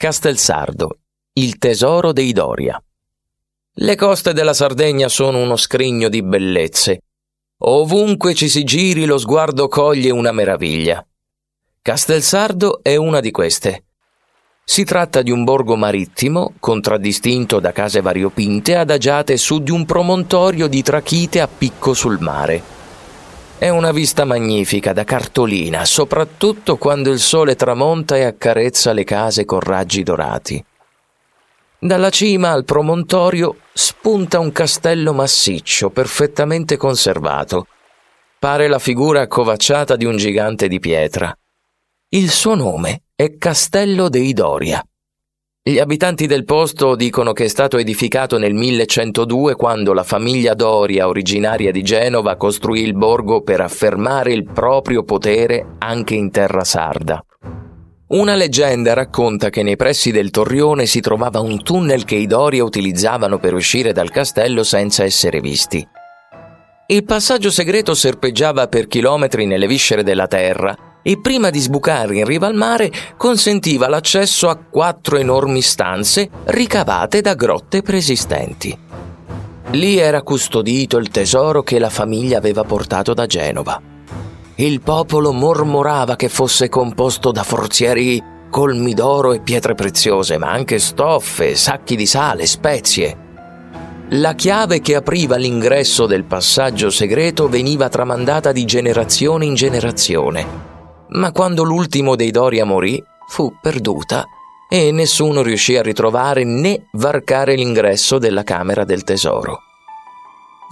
Castelsardo, il tesoro dei Doria. Le coste della Sardegna sono uno scrigno di bellezze. Ovunque ci si giri lo sguardo coglie una meraviglia. Castelsardo è una di queste. Si tratta di un borgo marittimo, contraddistinto da case variopinte adagiate su di un promontorio di trachite a picco sul mare. È una vista magnifica da cartolina, soprattutto quando il sole tramonta e accarezza le case con raggi dorati. Dalla cima al promontorio spunta un castello massiccio, perfettamente conservato. Pare la figura accovacciata di un gigante di pietra. Il suo nome è Castello dei Doria. Gli abitanti del posto dicono che è stato edificato nel 1102 quando la famiglia Doria, originaria di Genova, costruì il borgo per affermare il proprio potere anche in terra sarda. Una leggenda racconta che nei pressi del torrione si trovava un tunnel che i Doria utilizzavano per uscire dal castello senza essere visti. Il passaggio segreto serpeggiava per chilometri nelle viscere della terra e prima di sbucare in riva al mare consentiva l'accesso a quattro enormi stanze ricavate da grotte preesistenti. Lì era custodito il tesoro che la famiglia aveva portato da Genova. Il popolo mormorava che fosse composto da forzieri colmi d'oro e pietre preziose, ma anche stoffe, sacchi di sale, spezie. La chiave che apriva l'ingresso del passaggio segreto veniva tramandata di generazione in generazione ma quando l'ultimo dei Doria morì, fu perduta e nessuno riuscì a ritrovare né varcare l'ingresso della Camera del Tesoro.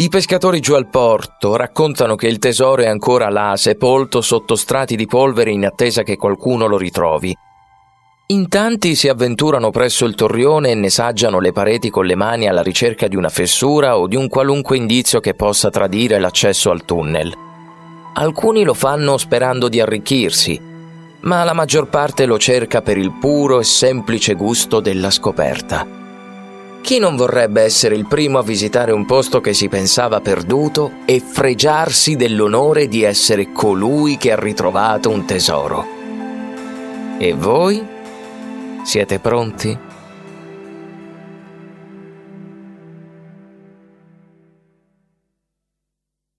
I pescatori giù al porto raccontano che il tesoro è ancora là, sepolto sotto strati di polvere in attesa che qualcuno lo ritrovi. In tanti si avventurano presso il torrione e ne saggiano le pareti con le mani alla ricerca di una fessura o di un qualunque indizio che possa tradire l'accesso al tunnel. Alcuni lo fanno sperando di arricchirsi, ma la maggior parte lo cerca per il puro e semplice gusto della scoperta. Chi non vorrebbe essere il primo a visitare un posto che si pensava perduto e fregiarsi dell'onore di essere colui che ha ritrovato un tesoro? E voi? Siete pronti?